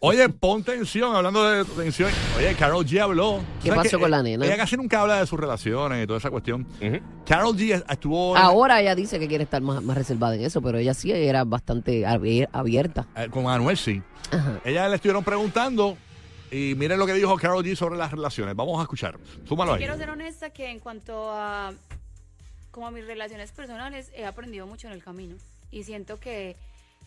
Oye, pon tensión, hablando de tensión. Oye, Carol G habló. ¿Qué ¿Sabes pasó con la nena? Ella casi nunca habla de sus relaciones y toda esa cuestión. Carol G estuvo Ahora ella dice que quiere estar más, más reservada en eso, pero ella sí era bastante abier- abierta. eh, con Anuel, sí. Ajá. Ella le estuvieron preguntando y miren lo que dijo Carol G sobre las relaciones. Vamos a escuchar. Súmalo ahí. Quiero ser honesta que en cuanto a como a mis relaciones personales he aprendido mucho en el camino y siento que,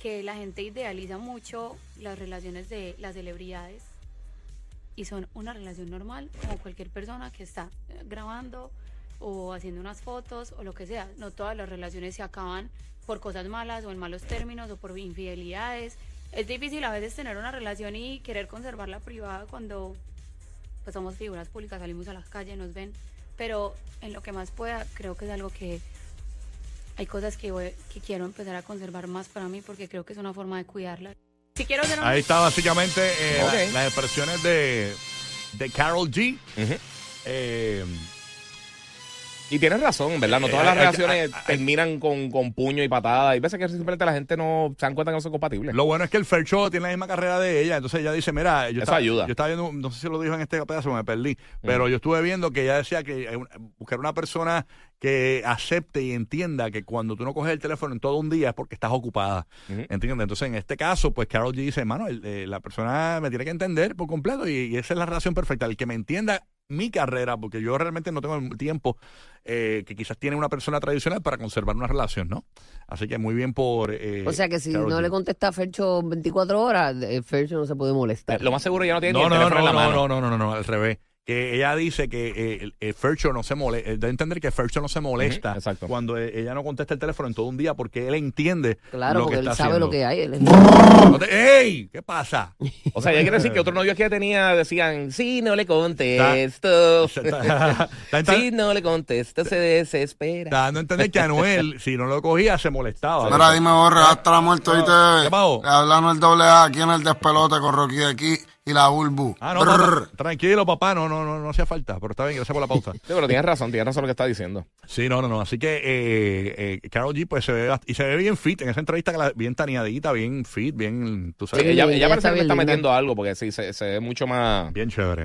que la gente idealiza mucho las relaciones de las celebridades y son una relación normal como cualquier persona que está eh, grabando o haciendo unas fotos o lo que sea. No todas las relaciones se acaban por cosas malas o en malos términos o por infidelidades. Es difícil a veces tener una relación y querer conservarla privada cuando pues somos figuras públicas, salimos a la calle, nos ven, pero en lo que más pueda, creo que es algo que hay cosas que, voy- que quiero empezar a conservar más para mí porque creo que es una forma de cuidarla. Si quiero ser Ahí está básicamente eh, la- las expresiones de, de Carol G. Eh, Y tienes razón, ¿verdad? No todas Eh, las hay- relaciones hay- terminan con, con puño y patada. Hay veces que simplemente la gente no se dan cuenta que no son compatibles. lo bueno es que el Fair Show tiene la misma carrera de ella, entonces ella dice, mira, yo Eso estaba, ayuda. yo estaba viendo, no sé si lo dijo en este pedazo, me perdí, pero yo estuve viendo que ella decía que eh, buscar una persona que acepte y entienda que cuando tú no coges el teléfono en todo un día es porque estás ocupada. ¿entiendes? Entonces en este caso, pues Carol G dice, hermano, eh, la persona me tiene que entender por completo y, y esa es la relación perfecta, el que me entienda mi carrera, porque yo realmente no tengo el tiempo eh, que quizás tiene una persona tradicional para conservar una relación, ¿no? Así que muy bien por... eh, O sea que si no G. le contesta a Fercho 24 horas, eh, Fercho no se puede molestar. Lo más seguro ya no tiene ni No, el no, no, en la no, mano. no, no, no, no, al revés. Que ella dice que eh, el, el Fercho no se molesta, de entender que Fercho no se molesta exacto. cuando eh, ella no contesta el teléfono en todo un día porque él entiende Claro, lo que porque él sabe haciendo. lo que hay. él es- No te- ¡Ey! ¿Qué pasa? O sea, ya quiere decir que otros novios que ella tenía decían, sí, no le contesto. Está, está- está- Sí, no le contesto, se desespera. está dando a entender que Anuel, si no lo cogía, se molestaba. Mira, dime vos, hasta la muerte, ¿oíste? ¿Qué pasó? Le hablamos el doble A aquí en el despelote con Rocky de aquí y la Bulbu. Ah, no, papá, tranquilo, papá, no, no, no, no hacía falta, pero está bien, gracias por la pausa. Sí, pero tienes razón, tienes razón lo que está diciendo. Sí, no, no, no. Así que eh, eh, Carol G, pues se ve, y se ve bien fit en esa entrevista, que la- bien taneadita, bien fit, bien, tú sabes, ella, Sí, ella ella parece que le está metiendo algo porque sí, se, se ve mucho más... bien chévere.